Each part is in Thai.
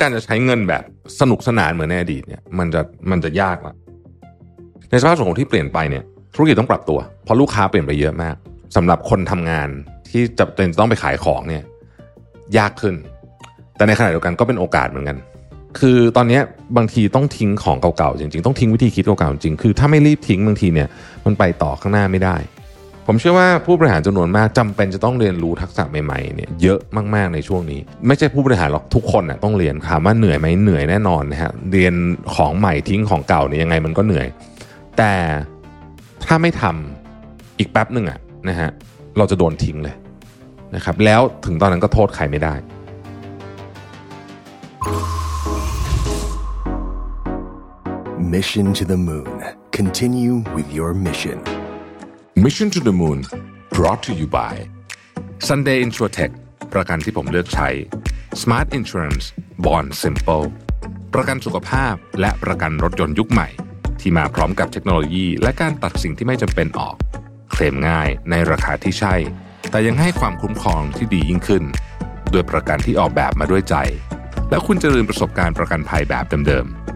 การจะใช้เงินแบบสนุกสนานเหมือนในอดีตเนี่ย มันจะมันจะยากละในสภาพสังคมที่เปลี่ยนไปเนี่ย ธุรกิจต้องปรับตัว เพราะลูกค้าเปลี่ยนไปเยอะมากสำหรับคนทำงานที่จะเป็นต้องไปขายของเนี่ย ยากขึ้น แต่ในขณะเดียวกันก็เป็นโอกาสเหมือนกัน คือตอนนี้บางทีต้องทิ้งของเก่าๆจริงๆ ต้องทิ้งวิธีคิดเก่าๆจริงคือถ้าไม่รีบทิ้งบางทีเนี่ย มันไปต่อข้างหน้าไม่ได้ ผมเชื่อว่าผู้บริหารจำนวนมากจำเป็นจะต้องเรียนรู้ทักษะใหม่ๆเนี่ยเยอะมากๆในช่วงนี้ ไม่ใช่ผู้บริหารหรอกทุกคนน่ะต้องเรียนถามว่าเหนื่อยไหมเหนื่อยแน่นอนนะฮะเรียนของใหม่ทิ้งของเก่าเนี่ยยังไงมันก็เหนื่อย แต่ถ้าไม่ทำอีกแป๊บหนึ่งอะนะฮะเราจะโดนทิ้งเลยนะครับ แล้วถึงตอนนั้นก็โทษใครไม่ได้ Mission to the Moon. Continue with your mission. Mission to the Moon brought to you by Sunday Insurtech ประกันที่ผมเลือกใช้ Smart Insurance Bond Simple ประกันสุขภาพและประกันรถยนต์ยุคใหม่ ที่มาพร้อมกับเทคโนโลยี และการตัดสิ่งที่ไม่จำเป็นออก เคลมง่ายในราคาที่ใช่ แต่ยังให้ความคุ้มครองที่ดียิ่งขึ้นด้วยประกันที่ออกแบบมาด้วยใจ แล้วคุณจะลืมประสบการณ์ประกันภัยแบบเดิมๆ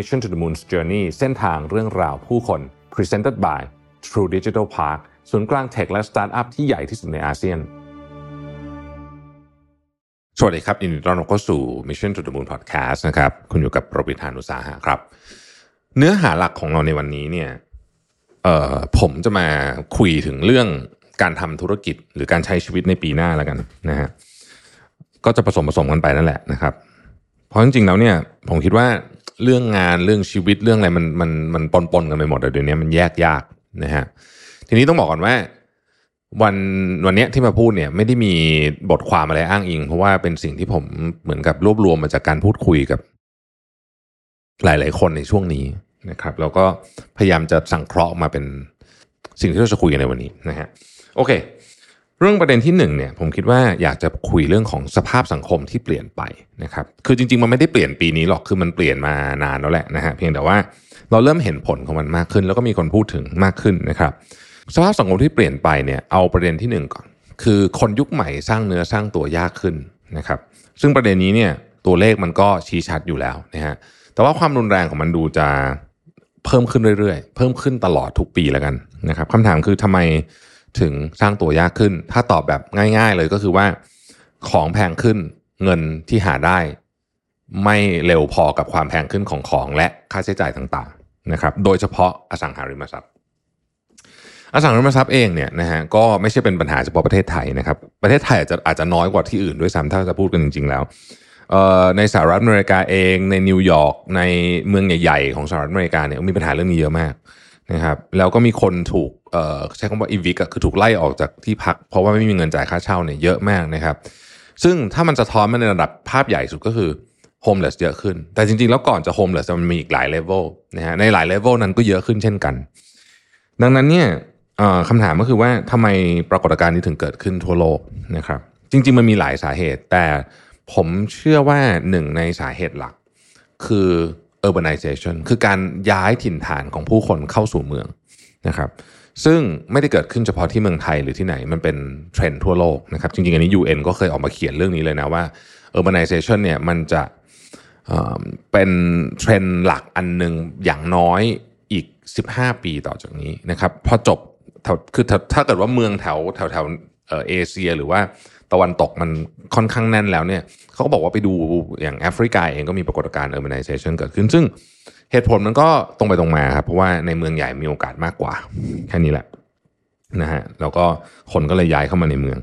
Mission to the Moon's Journey เส้นทางเรื่องราวผู้คน Presented by True Digital Park ศูนย์กลางเทคและสตาร์ทอัพที่ใหญ่ที่สุดในอาเซียน สวัสดีครับยินดีต้อนรับเข้าสู่ Mission to the Moon Podcast นะครับ คุณอยู่กับประวิธานุสาหะครับ เนื้อหาหลักของเราในวันนี้เนี่ยเอ่อผมจะมาคุยถึงเรื่องการทำธุรกิจหรือการใช้ชีวิตในปีหน้าแล้วกันนะฮะก็จะผสมผสมกันไปนั่นแหละนะครับ เพราะจริงๆแล้วเนี่ยผมคิดว่า เรื่องงานเรื่องชีวิตเรื่องอะไรมันมันมันปนปนกันไปหมดเลยเดี๋ยวนี้มันแยกยากนะฮะทีนี้ต้องบอกก่อนว่าวันวันนี้ที่มาพูดเนี่ยไม่ได้มีบทความอะไรอ้างอิง เพราะว่าเป็นสิ่งที่ผมเหมือนกับรวบรวมมาจากการพูดคุยกับ หลาย ๆ คนในช่วงนี้นะครับแล้วก็พยายามจะสังเคราะห์มาเป็นสิ่งที่เราจะคุยกันในวันนี้นะฮะโอเค เรื่องประเด็นที่หนึ่งเนี่ยผมคิดว่าอยากจะคุยเรื่องของสภาพสังคมที่เปลี่ยนไปนะครับคือจริงๆ มันไม่ได้เปลี่ยนปีนี้หรอกคือมันเปลี่ยนมานานแล้วแหละนะฮะเพียงแต่ว่าเราเริ่มเห็นผลของมันมากขึ้น แล้วก็มีคนพูดถึงมากขึ้นนะครับสภาพสังคมที่เปลี่ยนไปเนี่ยเอาประเด็นที่หนึ่งก่อน คือคนยุคใหม่สร้างเนื้อสร้างตัวยากขึ้นนะครับซึ่งประเด็นนี้เนี่ยตัวเลขมันก็ชี้ชัดอยู่แล้วนะฮะแต่ว่าความรุนแรงของมันดูจะเพิ่มขึ้นเรื่อยๆ เพิ่มขึ้นตลอดทุกปีแล้วกันนะครับคำถามคือทำไม ถึงสร้างตัวยากขึ้น ถ้าตอบแบบง่าย ๆ เลยก็คือว่าของแพงขึ้นเงินที่หาได้ ไม่เร็วพอกับความแพงขึ้นของของและค่าใช้จ่ายต่างๆนะครับ โดยเฉพาะอสังหาริมทรัพย์ อสังหาริมทรัพย์เองเนี่ยนะฮะก็ไม่ใช่เป็นปัญหาเฉพาะประเทศไทยนะครับ ประเทศไทยอาจจะอาจจะน้อยกว่าที่อื่นด้วยซ้ำถ้าจะพูดกันจริง ๆ แล้วในสหรัฐอเมริกาเองในนิวยอร์กในเมืองใหญ่ ๆ ของสหรัฐอเมริกาเนี่ยมีปัญหาเรื่องนี้เยอะมาก นะครับแล้วก็มีคนถูกใช้คำว่าอีวิกคือถูกไล่ออกจากที่พัก เพราะว่าไม่มีเงินจ่ายค่าเช่าเนี่ยเยอะมากนะครับ ซึ่งถ้ามันจะท้อนมาในระดับภาพใหญ่สุดก็คือhomeless เยอะขึ้น แต่จริงๆ แล้วก่อนจะ homeless มันมีอีกหลายเลเวลนะฮะในหลายเลเวลนั้นก็เยอะขึ้นเช่นกัน ดังนั้นเนี่ยคำถามก็คือว่าทำไมปรากฏการณ์นี้ถึงเกิดขึ้นทั่วโลกนะครับ จริง ๆ มันมีหลายสาเหตุ แต่ผมเชื่อว่าหนึ่งในสาเหตุหลัก คือ urbanization คือการย้ายถิ่นฐานของผู้คนเข้าสู่เมืองนะครับซึ่งไม่ได้เกิดขึ้นเฉพาะที่เมืองไทยหรือที่ไหนมันเป็นเทรนด์ทั่วโลกนะครับจริงๆ อันนี้ UN ก็เคยออกมาเขียนเรื่องนี้เลยนะว่า urbanization เนี่ยมันจะเป็นเทรนด์หลักอันหนึ่งอย่างน้อยอีก 15 ปีต่อจากนี้นะครับพอจบคือถ้าเกิดว่าเมืองแถวแถวแถวเอเชียหรือว่า ตะวันตกมันค่อนข้างแน่นแล้วเนี่ยเขาก็บอกว่าไปดูอย่างแอฟริกาเองก็มีปรากฏการณ์ urbanization เกิดขึ้น ซึ่งเหตุผลมันก็ตรงไปตรงมาครับ เพราะว่าในเมืองใหญ่มีโอกาสมากกว่า แค่นี้แหละนะฮะแล้วก็คนก็เลยย้ายเข้ามาในเมือง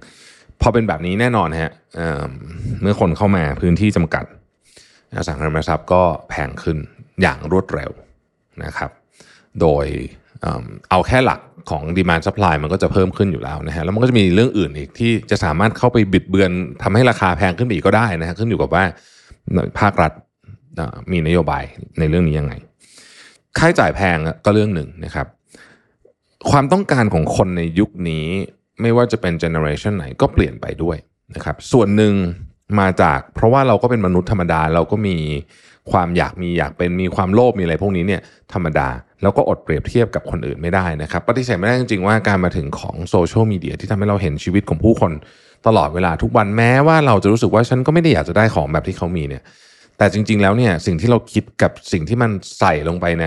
พอเป็นแบบนี้แน่นอนฮะเมื่อคนเข้ามาพื้นที่จำกัดอสังหาริมทรัพย์ก็แพงขึ้นอย่างรวดเร็วนะครับ โดยเอาแค่หลัก ของ demand supply มันก็จะเพิ่มขึ้นอยู่แล้วนะฮะแล้วมันก็จะมีเรื่องอื่นอีกที่จะสามารถเข้าไปบิดเบือนทำให้ราคาแพงขึ้นไปอีกก็ได้นะฮะขึ้นอยู่กับว่าภาครัฐมีนโยบายในเรื่องนี้ยังไง ค่าใช้จ่ายแพงก็เรื่องหนึ่งนะครับ ความต้องการของคนในยุคนี้ไม่ว่าจะเป็นเจเนอเรชันไหนก็เปลี่ยนไปด้วยนะครับส่วนหนึ่งมาจากเพราะว่าเราก็เป็นมนุษย์ธรรมดาเราก็มีความอยากมีอยากเป็นมีความโลภมีอะไรพวกนี้เนี่ยธรรมดา แล้วก็อดเปรียบเทียบกับคนอื่นไม่ได้นะครับ ปฏิเสธไม่ได้จริงๆว่าการมาถึงของโซเชียลมีเดียที่ทำให้เราเห็นชีวิตของผู้คนตลอดเวลาทุกวันแม้ว่าเราจะรู้สึกว่าฉันก็ไม่ได้อยากจะได้ของแบบที่เขามีเนี่ย แต่จริง ๆ แล้วเนี่ยสิ่งที่เราคิดกับสิ่งที่มันใส่ลงไปใน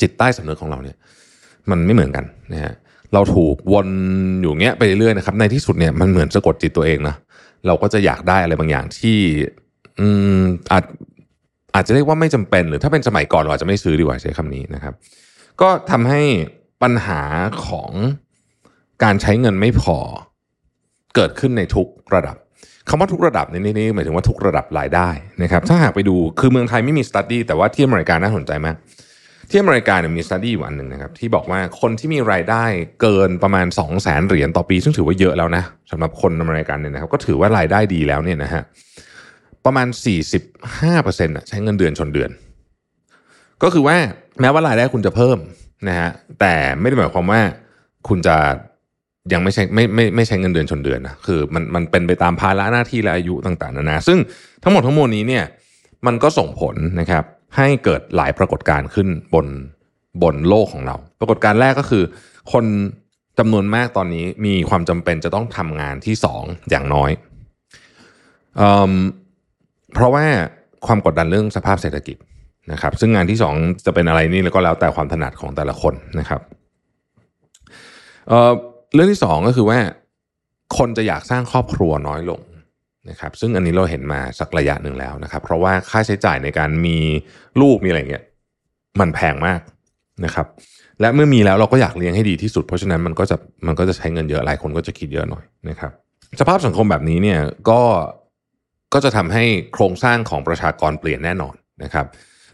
จิตใต้สำนึกของเราเนี่ย มันไม่เหมือนกันนะฮะเราถูกวนอยู่เงี้ยไปเรื่อยๆนะครับในที่สุดเนี่ยมันเหมือนสะกดจิตตัวเองนะเราก็จะอยากได้อะไรบางอย่างที่ อืมอาจอาจจะเรียกว่าไม่จำเป็นหรือถ้าเป็นสมัยก่อนเราอาจจะไม่ซื้อดีกว่าใช้คำนี้นะครับ ก็ทำให้ปัญหาของการใช้เงินไม่พอเกิดขึ้นในทุกระดับคำว่าทุกระดับในนี้หมายถึงว่าทุกระดับรายได้นะครับ ถ้าหากไปดูคือเมืองไทยไม่มีสตัดดี้แต่ว่าที่อเมริกาน่าสนใจมากที่อเมริกาเนี่ยมีสตัดดี้อยู่อันหนึ่งนะครับที่บอกว่าคนที่มีรายได้เกินประมาณ 2 0 0แสนเหรียญต่อปี ซึ่งถือว่าเยอะแล้วนะสำหรับคนอเมริกันเนี่ยนะครับก็ถือว่ารายได้ดีแล้วเนี่ยนะฮะประมาณ 45%อะใช้เงินเดือนชนเดือน ก็คือว่าแม้ว่ารายได้คุณจะเพิ่มนะฮะแต่ไม่ได้หมายความว่าคุณจะยังไม่ใช่ไม่ไม่ไม่ใช้เงินเดือนชนเดือนนะคือมันมันเป็นไปตามภาระหน้าที่และอายุต่างๆนานาซึ่งทั้งหมดทั้งมวลนี้เนี่ยมันก็ส่งผลนะครับให้เกิดหลายปรากฏการณ์ขึ้นบนบนโลกของเรา ปรากฏการณ์แรกก็คือ คนจำนวนมากตอนนี้มีความจำเป็นจะต้องทำงานที่สองอย่างน้อยเอิ่มเพราะว่าความกดดันเรื่องสภาพเศรษฐกิจ นะครับ ซึ่งงานที่สองจะเป็นอะไรนี่แล้วก็แล้วแต่ความถนัดของแต่ละคนนะครับเเรื่องที่สองก็คือว่า คนจะอยากสร้างครอบครัวน้อยลงนะครับ ซึ่งอันนี้เราเห็นมาสักระยะหนึ่งแล้วนะครับ เพราะว่าค่าใช้จ่ายในการมีลูกมีอะไรเงี้ยมันแพงมากนะครับ และเมื่อมีแล้วเราก็อยากเลี้ยงให้ดีที่สุด เพราะฉะนั้นมันก็จะมันก็จะใช้เงินเยอะหลายคนก็จะคิดเยอะหน่อยนะครับ สภาพสังคมแบบนี้เนี่ยก็ก็จะทำให้โครงสร้างของประชากรเปลี่ยนแน่นอนนะครับ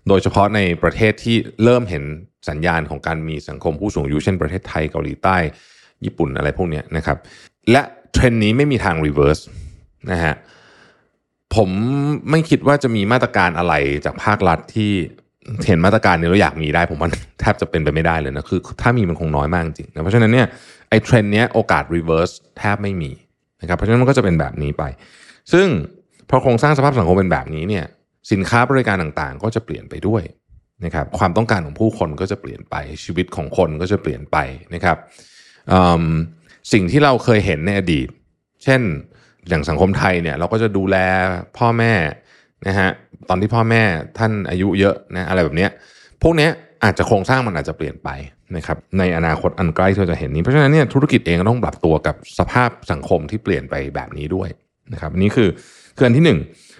โดยเฉพาะในประเทศที่เริ่มเห็นสัญญาณของการมีสังคมผู้สูงอายุเช่นประเทศไทยเกาหลีใต้ ญี่ปุ่นอะไรพวกนี้นะครับ และเทรนด์นี้ไม่มีทาง reverse นะฮะผมไม่คิดว่าจะมีมาตรการอะไรจากภาครัฐที่เห็นมาตรการนี้แล้วอยากมีได้ผมว่าแทบจะเป็นไปไม่ได้เลยนะคือ ถ้ามีมันคงน้อยมากจริงนะเพราะฉะนั้นเนี่ยไอ้เทรนด์เนี้ยโอกาส reverseแทบไม่มีนะครับเพราะฉะนั้นมันก็จะเป็นแบบนี้ไป ซึ่งพอโครงสร้างสภาพสังคมเป็นแบบนี้เนี่ย สินค้าบริการต่างๆ ก็จะเปลี่ยนไปด้วยนะครับความต้องการของผู้คนก็จะเปลี่ยนไปชีวิตของคนก็จะเปลี่ยนไปนะครับสิ่งที่เราเคยเห็นในอดีต เช่นอย่างสังคมไทยเนี่ยเราก็จะดูแลพ่อแม่นะฮะตอนที่พ่อแม่ท่านอายุเยอะนะอะไรแบบเนี้ยพวกเนี้ยอาจจะโครงสร้างมันอาจจะเปลี่ยนไปนะครับในอนาคตอันใกล้ที่เราจะเห็นนี้เพราะฉะนั้นเนี่ยธุรกิจเองก็ต้องปรับตัวกับสภาพสังคมที่เปลี่ยนไปแบบนี้ด้วยนะครับอันนี้คือคืออันที่หนึ่ง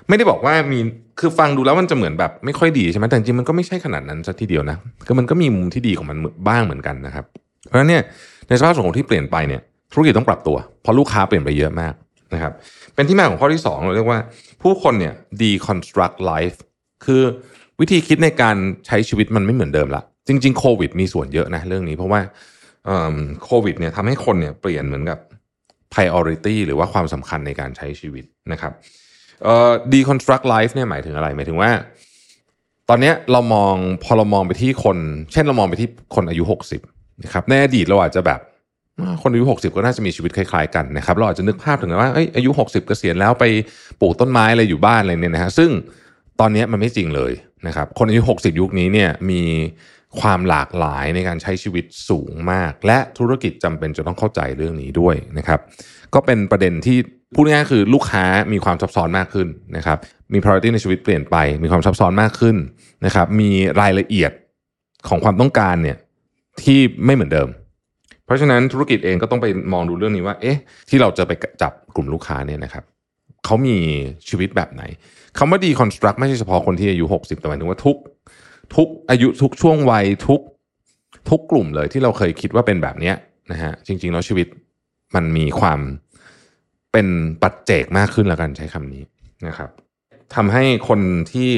ไม่ได้บอกว่ามี คือฟังดูแล้วมันจะเหมือนแบบไม่ค่อยดีใช่ไหมแต่จริงมันก็ไม่ใช่ขนาดนั้นซะทีเดียวนะคือมันก็มีมุมที่ดีของมันบ้างเหมือนกันนะครับ เพราะฉะนั้นเนี่ยในสภาพสังคมที่เปลี่ยนไปเนี่ยธุรกิจต้องปรับตัว เพราะลูกค้าเปลี่ยนไปเยอะมากนะครับ เป็นที่มาของข้อที่2เราเรียกว่า ผู้คนเนี่ย deconstruct life คือวิธีคิดในการใช้ชีวิตมันไม่เหมือนเดิมละจริงๆโควิดมีส่วนเยอะนะเรื่องนี้ เพราะว่าโควิดเนี่ยทำให้คนเนี่ยเปลี่ยนเหมือนกับ priority หรือว่าความสำคัญในการใช้ชีวิตนะครับ เอ่อ deconstruct life เนี่ยหมายถึงอะไรหมายถึงว่า ตอนเนี้ยเรามองพอเรามองไปที่คน เช่นเรามองไปที่คนอายุ 60นะครับในอดีตเราอาจจะแบบคนอายุ 60 ก็น่าจะมีชีวิตคล้ายๆกันนะครับเราอาจจะนึกภาพถึงว่าเอ้ยอายุ 60 เกษียณแล้วไปปลูกต้นไม้อะไรอยู่บ้านอะไรเนี่ยนะฮะซึ่งตอนนี้มันไม่จริงเลยนะครับคนอายุ 60 ยุคนี้เนี่ยมี ความหลากหลายในการใช้ชีวิตสูงมาก และธุรกิจจำเป็นจะต้องเข้าใจเรื่องนี้ด้วยนะครับ ก็เป็นประเด็นที่พูดง่ายๆคือลูกค้ามีความซับซ้อนมากขึ้นนะครับ มี priority ในชีวิตเปลี่ยนไป มีความซับซ้อนมากขึ้นนะครับ มีรายละเอียดของความต้องการเนี่ยที่ไม่เหมือนเดิม เพราะฉะนั้นธุรกิจเองก็ต้องไปมองดูเรื่องนี้ว่า เอ๊ะ ที่เราจะไปจับกลุ่มลูกค้าเนี่ยนะครับเขามีชีวิตแบบไหนคำว่า deconstruct ไม่ใช่เฉพาะคนที่อายุ 60 แต่หมายถึงว่าทุก ทุกอายุทุกช่วงวัยทุกทุกกลุ่มเลยที่เราเคยคิดว่าเป็นแบบเนี้ยนะฮะจริง ๆ แล้วชีวิตมันมีความเป็นปัจเจกมากขึ้นแล้วกันใช้คำนี้นะครับทำให้คนที่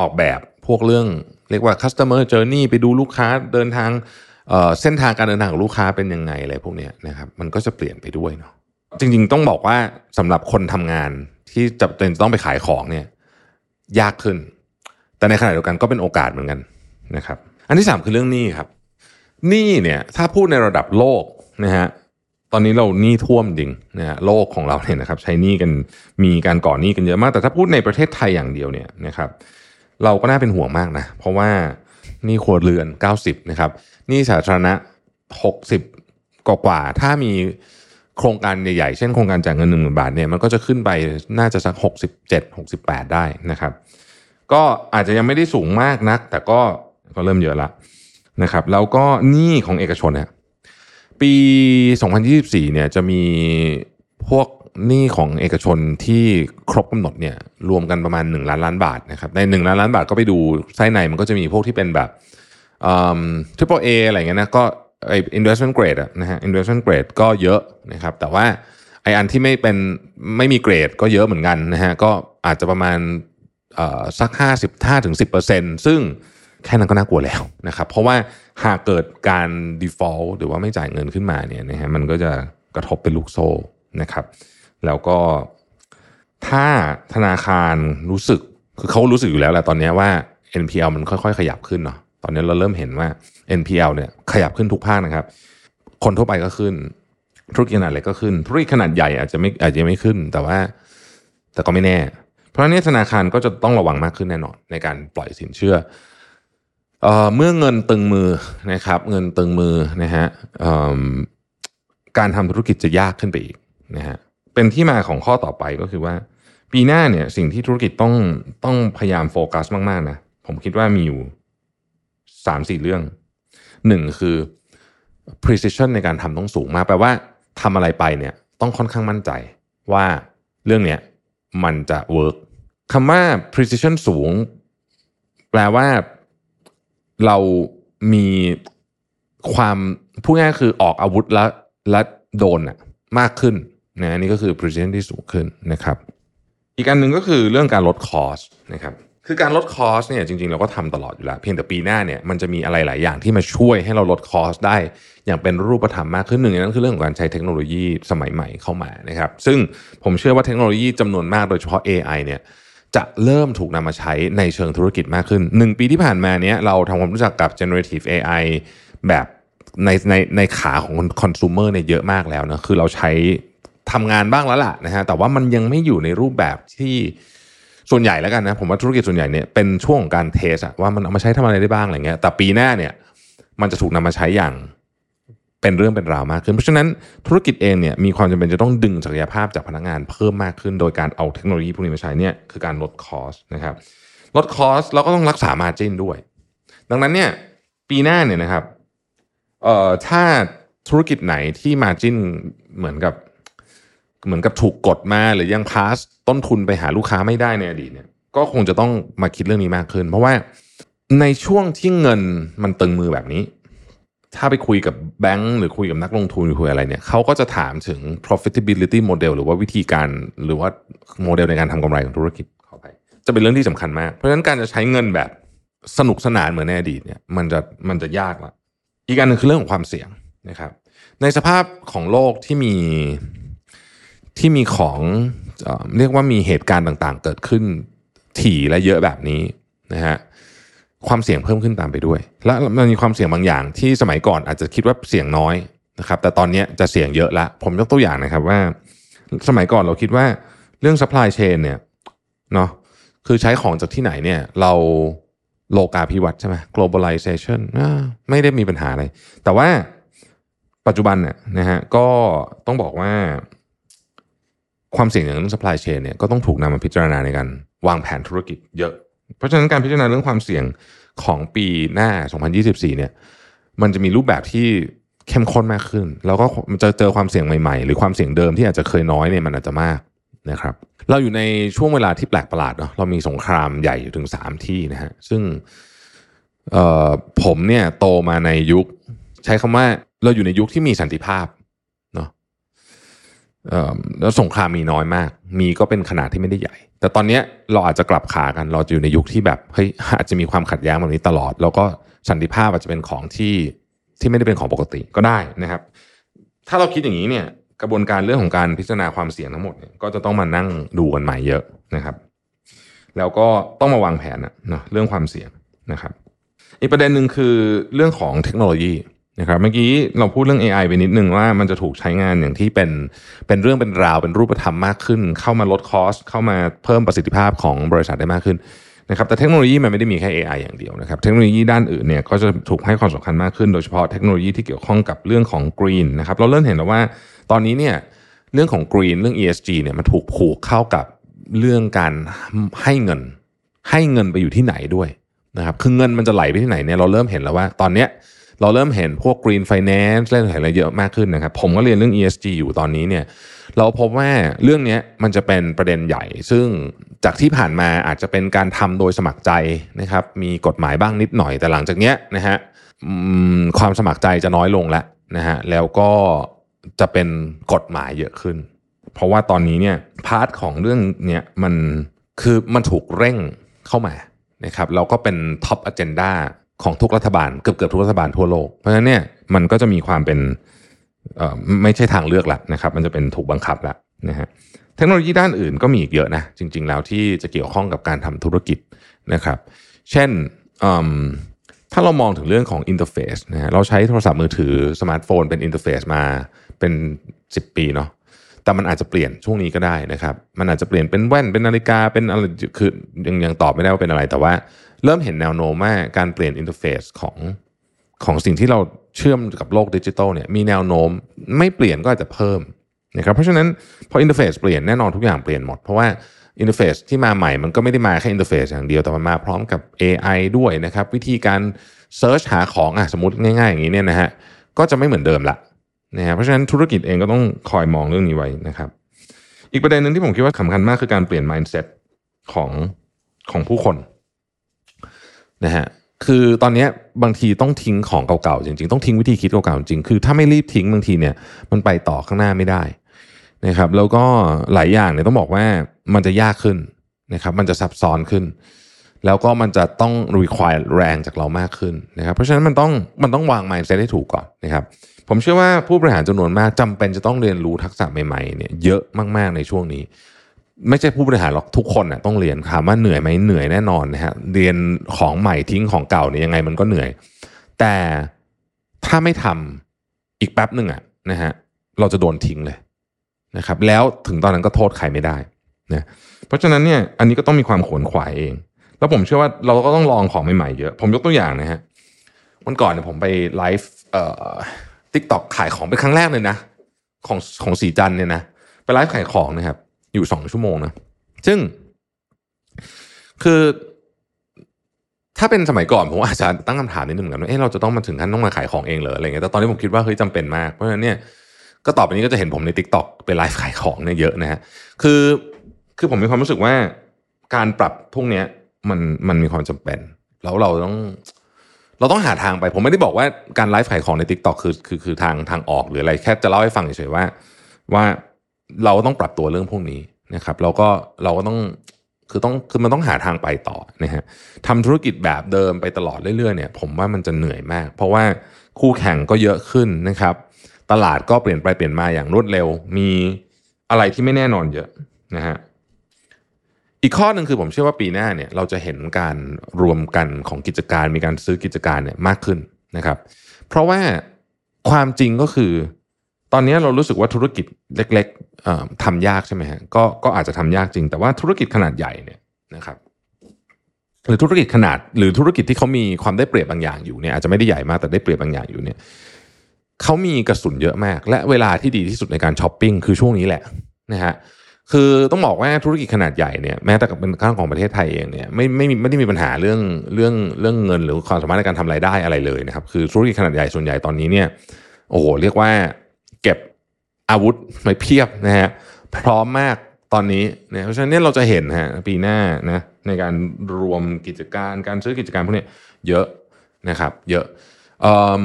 ออกแบบพวกเรื่องเรียกว่า customer journey ไปดูลูกค้าเดินทางเเส้นทางการเดินทางของลูกค้าเป็นยังไงอะไรพวกนี้นะครับมันก็จะเปลี่ยนไปด้วยเนาะจริง ๆ ต้องบอกว่าสำหรับคนทำงานที่จะต้องไปขายของเนี่ยยากขึ้น แต่ในขณะเดียวกันก็เป็นโอกาสเหมือนกันนะครับ อันที่สามคือเรื่องหนี้ครับหนี้เนี่ยถ้าพูดในระดับโลกนะฮะตอนนี้เราหนี้ท่วมจริงนะฮะโลกของเราเนี่ยนะครับ ใช้หนี้กันมีการก่อหนี้กันเยอะมาก แต่ถ้าพูดในประเทศไทยอย่างเดียวเนี่ยนะครับ เราก็น่าเป็นห่วงมากนะเพราะว่าหนี่ครัวเรือน 90 นะครับหนี่สาธารณะ 60 กว่ากว่า ถ้ามีโครงการใหญ่ๆ เช่นโครงการจ่ายเงิน1 0,000บาทเนี่ยมันก็จะขึ้นไปน่าจะสัก 67 68 ได้นะครับ ก็อาจจะยังไม่ได้สูงมากนัก แต่ก็ก็เริ่มเยอะละนะครับแล้วก็หนี้ของเอกชนเนี่ยปี 2024เนี่ยจะมีพวกหนี้ของเอกชนที่ครบกำหนดเนี่ยรวมกันประมาณ 1 ล้านล้านบาทนะครับใน 1 ล้านล้านบาทก็ไปดูไส้ในมันก็จะมีพวกที่เป็นแบบ triple A อะไรเงี้ยนะก็ไอ investment grade อะนะฮะ investment grade ก็เยอะนะครับแต่ว่าไออันที่ไม่เป็นไม่มีเกรดก็เยอะเหมือนกันนะฮะก็อาจจะประมาณ สักห้าสิบห้าถึงสิบเปอร์เซ็นซึ่งแค่นั้นก็น่ากลัวแล้วนะครับ เพราะว่าหากเกิดการ default หรือว่าไม่จ่ายเงินขึ้นมาเนี่ยนะฮะมันก็จะกระทบเป็นลูกโซ่นะครับ แล้วก็ถ้าธนาคารรู้สึกคือเขารู้สึกอยู่แล้วแหละตอนนี้ว่า NPL มันค่อยๆ ขยับขึ้นเนาะตอนนี้เราเริ่มเห็นว่า NPL เนี่ยขยับขึ้นทุกภาคนะครับ คนทั่วไปก็ขึ้น ธุรกิจขนาดเล็กก็ขึ้นธุรกิจขนาดใหญ่อาจจะไม่อาจจะไม่ขึ้น แต่ว่า แต่ก็ไม่แน่ เพราะนั้ธนาคารก็จะต้องระวังมากขึ้นแน่นอนในการปล่อยสินเชื่อเอ่อเมื่อเงินตึงมือนะครับ เงินตึงมือนะฮะการทำธุรกิจจะยากขึ้นไปอีกนะฮะเป็นที่มาของข้อต่อไปก็คือว่า ปีหน้าเนี่ยสิ่งที่ธุรกิจต้องต้องพยายามโฟกัสมากๆนะผมคิดว่ามีอยู่สามสี่เรื่องหนึ่งคือ precision ในการทำต้องสูงมากแปลว่าทำอะไรไปเนี่ยต้องค่อนข้างมั่นใจว่าเรื่องเนี้ย มันจะเวิร์กคำว่า precision สูง แปลว่าเรามีความพูดง่ายคือออกอาวุธแล้วและโดนอะมากขึ้นนะอันนี้ก็คือ precision ที่สูงขึ้นนะครับ อีกอันหนึ่งก็คือเรื่องการลด cost นะครับ คือการลด cost เนี่ยจริงๆ เราก็ทำตลอดอยู่แล้ว เพียงแต่ปีหน้าเนี่ยมันจะมีอะไรหลายอย่างที่มาช่วยให้เราลด cost ได้ อย่างเป็นรูปธรรมมากขึ้นหนึ่งนั้นคือเรื่องของการใช้เทคโนโลยีสมัยใหม่เข้ามานะครับ ซึ่งผมเชื่อว่าเทคโนโลยีจำนวนมากโดยเฉพาะ AI เนี่ยจะเริ่มถูกนำมาใช้ในเชิงธุรกิจมากขึ้น 1 ปีที่ผ่านมาเนี้ยเราทำความรู้จักกับ generative AI แบบในในในขาของคอน sumer เนี่ยเยอะมากแล้วนะคือเราใช้ทำงานบ้างแล้วล่ะนะฮะแต่ว่ามันยังไม่อยู่ในรูปแบบที่ ส่วนใหญ่แล้วกันนะผมว่าธุรกิจส่วนใหญ่เนี่ยเป็นช่วงของการ test อะว่ามันเอามาใช้ทำอะไรได้บ้างอะไรเงี้ยแต่ปีหน้าเนี่ยมันจะถูกนำมาใช้อย่างเป็นเรื่องเป็นราวมากขึ้น เพราะฉะนั้นธุรกิจเองเนี่ยมีความจำเป็นจะต้องดึงศักยภาพจากพนักงานเพิ่มมากขึ้น โดยการเอาเทคโนโลยีพวกนี้มาใช้เนี่ยคือการลด cost นะครับลดคอสแล้วก็ต้องรักษามาจินด้วย ดังนั้นเนี่ยปีหน้าเนี่ยนะครับเอ่อถ้าธุรกิจไหนที่มาจินเหมือนกับ เหมือนกับถูกกดมาหรือยังพาสต้นทุนไปหาลูกค้าไม่ได้ในอดีตเนี่ยก็คงจะต้องมาคิดเรื่องนี้มากขึ้น เพราะว่าในช่วงที่เงินมันตึงมือแบบนี้ ถ้าไปคุยกับแบงก์หรือคุยกับนักลงทุนหรือคุยอะไรเนี่ยเขาก็จะถามถึง profitability model หรือว่าวิธีการหรือว่าโมเดลในการทำกำไรของธุรกิจเข้าไปจะเป็นเรื่องที่สำคัญมาก เพราะฉะนั้นการจะใช้เงินแบบสนุกสนานเหมือนในอดีตเนี่ยมันจะมันจะยากละอีกอันหนึงคือเรื่องของความเสี่ยงนะครับ ในสภาพของโลกที่มี ที่มีของเรียกว่ามีเหตุการณ์ต่างๆ เกิดขึ้นถี่และเยอะแบบนี้นะฮะความเสี่ยงเพิ่มขึ้นตามไปด้วย และมันมีความเสี่ยงบางอย่าง ที่สมัยก่อนอาจจะคิดว่าเสี่ยงน้อยนะครับ แต่ตอนนี้จะเสี่ยงเยอะละ ผมยกตัวอย่างนะครับว่า สมัยก่อนเราคิดว่าเรื่อง supply chain เนี่ยเนาะคือใช้ของจากที่ไหนเนี่ย เราโลกาภิวัตน์ใช่ไหม globalization ไม่ได้มีปัญหาอะไร แต่ว่าปัจจุบันเนี่ยนะฮะก็ต้องบอกว่า ความเสี่ยงอย่างเรื่อง supply chain เนี่ยก็ต้องถูกนำมาพิจารณาในการวางแผนธุรกิจเยอะ เพราะฉะนั้นการพิจารณาเรื่องความเสี่ยงของปีหน้า 2024 เนี่ย มันจะมีรูปแบบที่เข้มข้นมากขึ้น แล้วก็จะเจอความเสี่ยงใหม่ๆ หรือความเสี่ยงเดิมที่อาจจะเคยน้อยเนี่ยมันอาจจะมากนะครับ เราอยู่ในช่วงเวลาที่แปลกประหลาดเนาะเรามีสงครามใหญ่อยู่ถึง 3 ที่นะฮะซึ่งผมเนี่ยโตมาในยุค ใช้คำว่าเราอยู่ในยุคที่มีสันติภาพ แล้วสงครามมีน้อยมาก มีก็เป็นขนาดที่ไม่ได้ใหญ่ แต่ตอนนี้เราอาจจะกลับขากัน เราจะอยู่ในยุคที่แบบเฮ้ยอาจจะมีความขัดแย้งแบบนี้ตลอด แล้วก็สันติภาพอาจจะเป็นของที่ที่ไม่ได้เป็นของปกติก็ได้นะครับ ถ้าเราคิดอย่างนี้เนี่ยกระบวนการเรื่องของการพิจารณาความเสี่ยงทั้งหมดเนี่ยก็จะต้องมานั่งดูกันใหม่เยอะนะครับ แล้วก็ต้องมาวางแผนนะเรื่องความเสี่ยงนะครับ อีกประเด็นหนึ่งคือเรื่องของเทคโนโลยี นะครับเมื่อกี้เราพูดเรื่อง AI ไปนิดนึงว่ามันจะถูกใช้งานอย่างที่เป็นเป็นเรื่องเป็นราวเป็นรูปธรรมมากขึ้น เข้ามาลดคอสเข้ามาเพิ่มประสิทธิภาพของบริษัทได้มากขึ้นนะครับแต่เทคโนโลยีมันไม่ได้มีแค่ AI อย่างเดียวนะครับเทคโนโลยีด้านอื่นเนี่ยก็จะถูกให้ความสำคัญมากขึ้น โดยเฉพาะเทคโนโลยีที่เกี่ยวข้องกับเรื่องของ Green นะครับเราเริ่มเห็นแล้วว่าตอนนี้เนี่ยเรื่องของ Green เรื่อง ESG เนี่ยมันถูกผูกเข้ากับเรื่องการให้เงิน ให้เงินไปอยู่ที่ไหนด้วยนะครับคือเงินมันจะไหลไปที่ไหนเนี่ยเราเริ่มเห็นแล้วว่าตอนเนี้ย เราเริ่มเห็นพวก green finance loan อะไรเยอะมากขึ้นนะครับ ผมก็เรียนเรื่อง ESG อยู่ตอนนี้เนี่ยเราพบว่าเรื่องนี้มันจะเป็นประเด็นใหญ่ ซึ่งจากที่ผ่านมาอาจจะเป็นการทำโดยสมัครใจนะครับมีกฎหมายบ้างนิดหน่อยแต่หลังจากเนี้ยนะฮะความสมัครใจจะน้อยลงแล้วนะฮะแล้วก็จะเป็นกฎหมายเยอะขึ้น เพราะว่าตอนนี้เนี่ย part ของเรื่องเนี้ยมันคือมันถูกเร่งเข้ามานะครับแล้วก็เป็นท็อปอ g e n d a ของทุกรัฐบาลเกือบเกือบทุกรัฐบาลทั่วโลก เพราะฉะนั้นเนี่ยมันก็จะมีความเป็นไม่ใช่ทางเลือกละนะครับ มันจะเป็นถูกบังคับละนะฮะเทคโนโลยีด้านอื่นก็มีอีกเยอะนะจริง ๆ แล้วที่จะเกี่ยวข้องกับการทำธุรกิจนะครับ เช่นถ้าเรามองถึงเรื่องของ interface นะฮะเราใช้โทรศัพท์มือถือสมาร์ทโฟนเป็น interface มาเป็น 10 ปีเนาะ แต่มันอาจจะเปลี่ยนช่วงนี้ก็ได้นะครับ มันอาจจะเปลี่ยนเป็นแว่นเป็นนาฬิกาเป็นอะไรคือยังยังตอบไม่ได้ว่าเป็นอะไร แต่ว่าเริ่มเห็นแนวโน้มว่าการเปลี่ยน interface ของของสิ่งที่เราเชื่อมกับโลกดิจิทัลเนี่ยมีแนวโน้มไม่เปลี่ยนก็อาจจะเพิ่มนะครับเพราะฉะนั้นพอ interface เปลี่ยนแน่นอนทุกอย่างเปลี่ยนหมด เพราะว่า interface ที่มาใหม่มันก็ไม่ได้มาแค่ interface อย่างเดียวแต่มันมาพร้อมกับ AI ด้วยนะครับวิธีการ search หาของอะสมมติง่ายๆอย่างนี้เนี่ยนะฮะก็จะไม่เหมือนเดิมละ นะฮะเพราะฉะนั้นธุรกิจเองก็ต้องคอยมองเรื่องนี้ไว้นะครับ อีกประเด็นหนึ่งที่ผมคิดว่าสำคัญมากคือการเปลี่ยน mindset ของของผู้คนนะฮะคือตอนนี้บางทีต้องทิ้งของเก่าๆจริงๆ ต้องทิ้งวิธีคิดเก่าๆจริงๆคือถ้าไม่รีบทิ้งบางทีเนี่ยมันไปต่อข้างหน้าไม่ได้นะครับแล้วก็หลายอย่างเนี่ยต้องบอกว่ามันจะยากขึ้นนะครับมันจะซับซ้อนขึ้น แล้วก็มันจะต้อง require แรงจากเรามากขึ้นนะครับเพราะฉะนั้นมันต้องมันต้องวาง mindset ให้ถูกก่อนนะครับ ผมเชื่อว่าผู้บริหารจำนวนมากจำเป็นจะต้องเรียนรู้ทักษะใหม่ๆเนี่ยเยอะมากๆในช่วงนี้ ไม่ใช่ผู้บริหารหรอกทุกคนน่ะต้องเรียนถามว่าเหนื่อยไหมเหนื่อยแน่นอนนะฮะเรียนของใหม่ทิ้งของเก่าเนี่ยยังไงมันก็เหนื่อย แต่ถ้าไม่ทำอีกแป๊บหนึ่งอะนะฮะเราจะโดนทิ้งเลยนะครับ แล้วถึงตอนนั้นก็โทษใครไม่ได้นะเพราะฉะนั้นเนี่ยอันนี้ก็ต้องมีความขวนขวายเอง แล้วผมเชื่อว่าเราก็ต้องลองของใหม่ๆเยอะ ผมยกตัวอย่างนะฮะวันก่อนเนี่ยผมไปไลฟ์เอ่อ TikTok ขายของเป็นครั้งแรกเลยนะ ของของศรีจันทร์เนี่ยนะไปไลฟ์ขายของนะครับ อยู่สองชั่วโมงนะซึ่ง คือ ถ้าเป็นสมัยก่อนผมอาจจะตั้งคำถามนิดนึงกันว่าเอ๊ะเราจะต้องมาถึงขั้นต้องมาขายของเองเหรออะไรเงี้ยแต่ตอนนี้ผมคิดว่าเฮ้ยจำเป็นมากเพราะฉะนั้นเนี่ยก็ต่อไปนี้ก็จะเห็นผมใน TikTok ไปไลฟ์ขายของเนี่ยเยอะนะฮะคือคือผมมีความรู้สึกว่าการปรับพวกเนี้ยมันมันมีความจำเป็น แล้วเราต้อง เราต้องหาทางไป ผมไม่ได้บอกว่าการไลฟ์ขายของใน t ิ k t o k คือคือคือทางทางออกหรืออะไรแค่จะเล่าให้ฟังเฉยๆว่า ว่าเราต้องปรับตัวเรื่องพวกนี้นะครับแล้วก็เราก็ต้องคือต้องคือมันต้องหาทางไปต่อนะฮะทำธุรกิจแบบเดิมไปตลอดเรื่อยๆเนี่ยผมว่ามันจะเหนื่อยมาก เพราะว่าคู่แข่งก็เยอะขึ้นนะครับ ตลาดก็เปลี่ยนไปเปลี่ยนมาอย่างรวดเร็ว มีอะไรที่ไม่แน่นอนเยอะนะฮะ อีกข้อหนึ่งคือผมเชื่อว่าปีหน้าเนี่ยเราจะเห็นการรวมกันของกิจการมีการซื้อกิจการเนี่ยมากขึ้นนะครับ เพราะว่าความจริงก็คือ ตอนนี้เรารู้สึกว่าธุรกิจเล็กๆทำยากใช่ไหมฮะก็ก็อาจจะทำยากจริง แต่ว่าธุรกิจขนาดใหญ่เนี่ยนะครับหรือธุรกิจขนาดหรือธุรกิจที่เขามีความได้เปรียบบางอย่างอยู่เนี่ยอาจจะไม่ได้ใหญ่มากแต่ได้เปรียบบางอย่างอยู่เนี่ยเขามีกระสุนเยอะมาก และเวลาที่ดีที่สุดในการช้อปปิ้งคือช่วงนี้แหละนะฮะ คือต้องบอกว่าธุรกิจขนาดใหญ่เนี่ยแม้แต่กับเป็นข้างของประเทศไทยเองเนี่ยไม่ไม่มีไม่ได้มีปัญหาเรื่องเรื่องเรื่องเงินหรือความสามารถในการทำรายได้อะไรเลยนะครับ คือธุรกิจขนาดใหญ่ส่วนใหญ่ตอนนี้เนี่ยโอ้โหเรียกว่าเก็บอาวุธมาเพียบนะฮะพร้อมมากตอนนี้เนี่ยเพราะฉะนั้นเนี่ยเราจะเห็นฮะปีหน้านะในการรวมกิจการการซื้อกิจการพวกนี้เยอะนะครับ เยอะเอิ่ม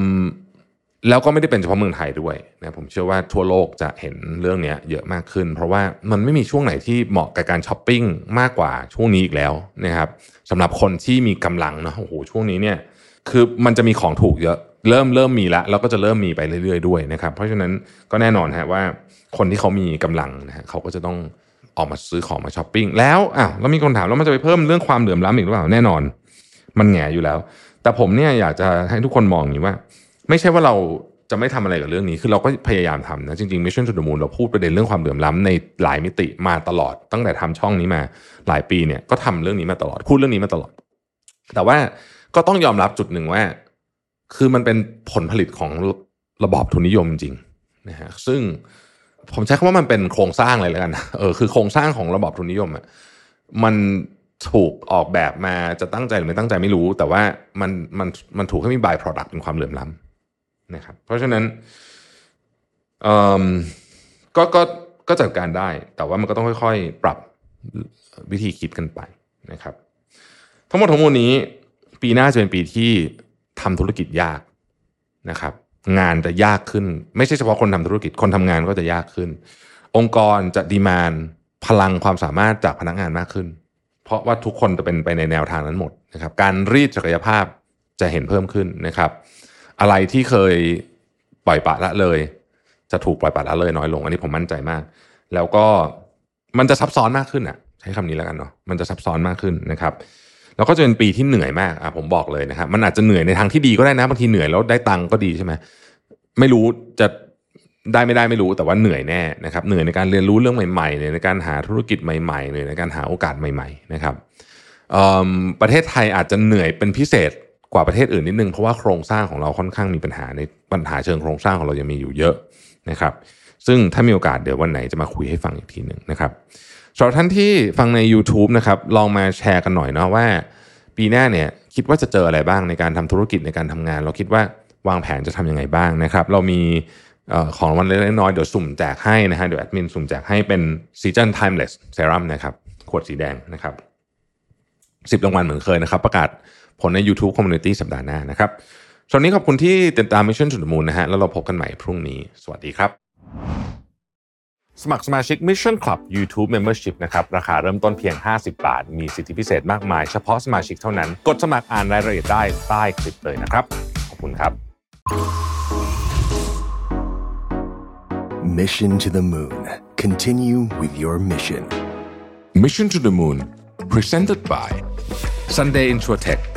แล้วก็ไม่ได้เป็นเฉพาะเมืองไทยด้วยนะผมเชื่อว่าทั่วโลกจะเห็นเรื่องนี้เยอะมากขึ้น เพราะว่ามันไม่มีช่วงไหนที่เหมาะกับการช้อปปิ้งมากกว่าช่วงนี้อีกแล้วนะครับสำหรับคนที่มีกำลังเนาะโอ้โหช่วงนี้เนี่ยคือมันจะมีของถูกเยอะเริ่มเริ่มมีแล้วแล้วก็จะเริ่มมีไปเรื่อยๆด้วยนะครับ เพราะฉะนั้นก็แน่นอนฮะว่าคนที่เขามีกำลังนะฮะเขาก็จะต้องออกมาซื้อของมาช้อปปิ้งแล้วอ้าวแล้วมีคนถามแล้วมันจะไปเพิ่มเรื่องความเหลื่อมล้ำอีกหรือเปล่าแน่นอน มันแง่อยู่แล้ว แต่ผมเนี่ยอยากจะให้ทุกคนมองอย่างนี้ว่า ไม่ใช่ว่าเราจะไม่ทำอะไรกับเรื่องนี้ คือเราก็พยายามทำนะ จริงๆ Mission to the Moon เราพูดประเด็นเรื่องความเหลื่อมล้ำในหลายมิติมาตลอด ตั้งแต่ทำช่องนี้มาหลายปีเนี่ย ก็ทำเรื่องนี้มาตลอด พูดเรื่องนี้มาตลอด แต่ว่าก็ต้องยอมรับจุดหนึ่งว่า คือมันเป็นผลผลิตของระบอบทุนนิยมจริงนะฮะ ซึ่งผมใช้คำว่ามันเป็นโครงสร้างเลยแล้วกัน เออ คือโครงสร้างของระบอบทุนนิยมอะ มันถูกออกแบบมาจะตั้งใจหรือไม่ตั้งใจไม่รู้ แต่ว่ามันมันมันถูกให้มี by product เป็นความเหลื่อมล้ำ นะครับ เพราะฉะนั้นก็ก็ก็จัดการได้ แต่ว่ามันก็ต้องค่อยๆ ปรับวิธีคิดกันไปนะครับ ทั้งหมดทั้งมวลนี้ ปีหน้าจะเป็นปีที่ทำธุรกิจยากนะครับ งานจะยากขึ้น ไม่ใช่เฉพาะคนทำธุรกิจคนทำงานก็จะยากขึ้น องค์กรจะดีมานพลังความสามารถจากพนักงานมากขึ้น เพราะว่าทุกคนจะเป็นไปในแนวทางนั้นหมดนะครับ การรีดศักยภาพจะเห็นเพิ่มขึ้นนะครับ อะไรที่เคยปล่อยปละละเลย จะถูกปล่อยปละละเลยน้อยลง อันนี้ผมมั่นใจมาก แล้วก็มันจะซับซ้อนมากขึ้นอะ ใช้คำนี้แล้วกันเนาะมันจะซับซ้อนมากขึ้นนะครับ แล้วก็จะเป็นปีที่เหนื่อยมากอะผมบอกเลยนะครับมันอาจจะเหนื่อยในทางที่ดีก็ได้นะบางทีเหนื่อยแล้วได้ตังก็ดีใช่ไหมไม่รู้จะได้ไม่ได้ไม่รู้แต่ว่าเหนื่อยแน่นะครับเหนื่อยในการเรียนรู้เรื่องใหม่ๆเหนื่อยในการหาธุรกิจใหม่ๆเหนื่อยในการหาโอกาสใหม่ ๆ นะครับประเทศไทยอาจจะเหนื่อยเป็นพิเศษ กว่าประเทศอื่นนิดนึงเพราะว่าโครงสร้างของเราค่อนข้างมีปัญหาในปัญหาเชิงโครงสร้างของเรายังมีอยู่เยอะนะครับ ซึ่งถ้ามีโอกาสเดี๋ยววันไหนจะมาคุยให้ฟังอีกทีหนึ่งนะครับสำหรับท่านที่ฟังใน YouTube นะครับลองมาแชร์กันหน่อยเนาะว่า ปีหน้าเนี่ยคิดว่าจะเจออะไรบ้างในการทำธุรกิจในการทำงาน เราคิดว่าวางแผนจะทำยังไงบ้างนะครับ เรามีของวันเล็กน้อยเดี๋ยวสุ่มแจกให้นะฮะเดี๋ยวแอดมินสุ่มแจกให้เป็น Season Timeless Serum นะครับขวดสีแดงนะครับสิบรางวัลเหมือนเคยนะครับ ประกาศ ผลใน YouTube Community สัปดาห์หน้านะครับสำหรับนี้ขอบคุณที่ติดตาม Mission to the Moon นะฮะแล้วเราพบกันใหม่พรุ่งนี้ สวัสดีครับ สมัครสมาชิก Mission Club YouTube Membership นะครับ ราคาเริ่มต้นเพียง 50 บาท มีสิทธิพิเศษมากมาย เฉพาะสมาชิกเท่านั้น กดสมัครอ่านรายละเอียดได้ใต้คลิปเลยนะครับ ขอบคุณครับ Mission to the Moon. Continue with your mission. Mission to the Moon Presented by Sunday Insurtech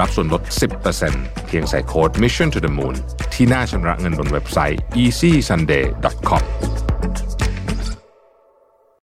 รับส่วนลด 10%เพียงใส่โค้ด Mission to the Moon ที่หน้าชำระเงินบนเว็บไซต์ easysunday.com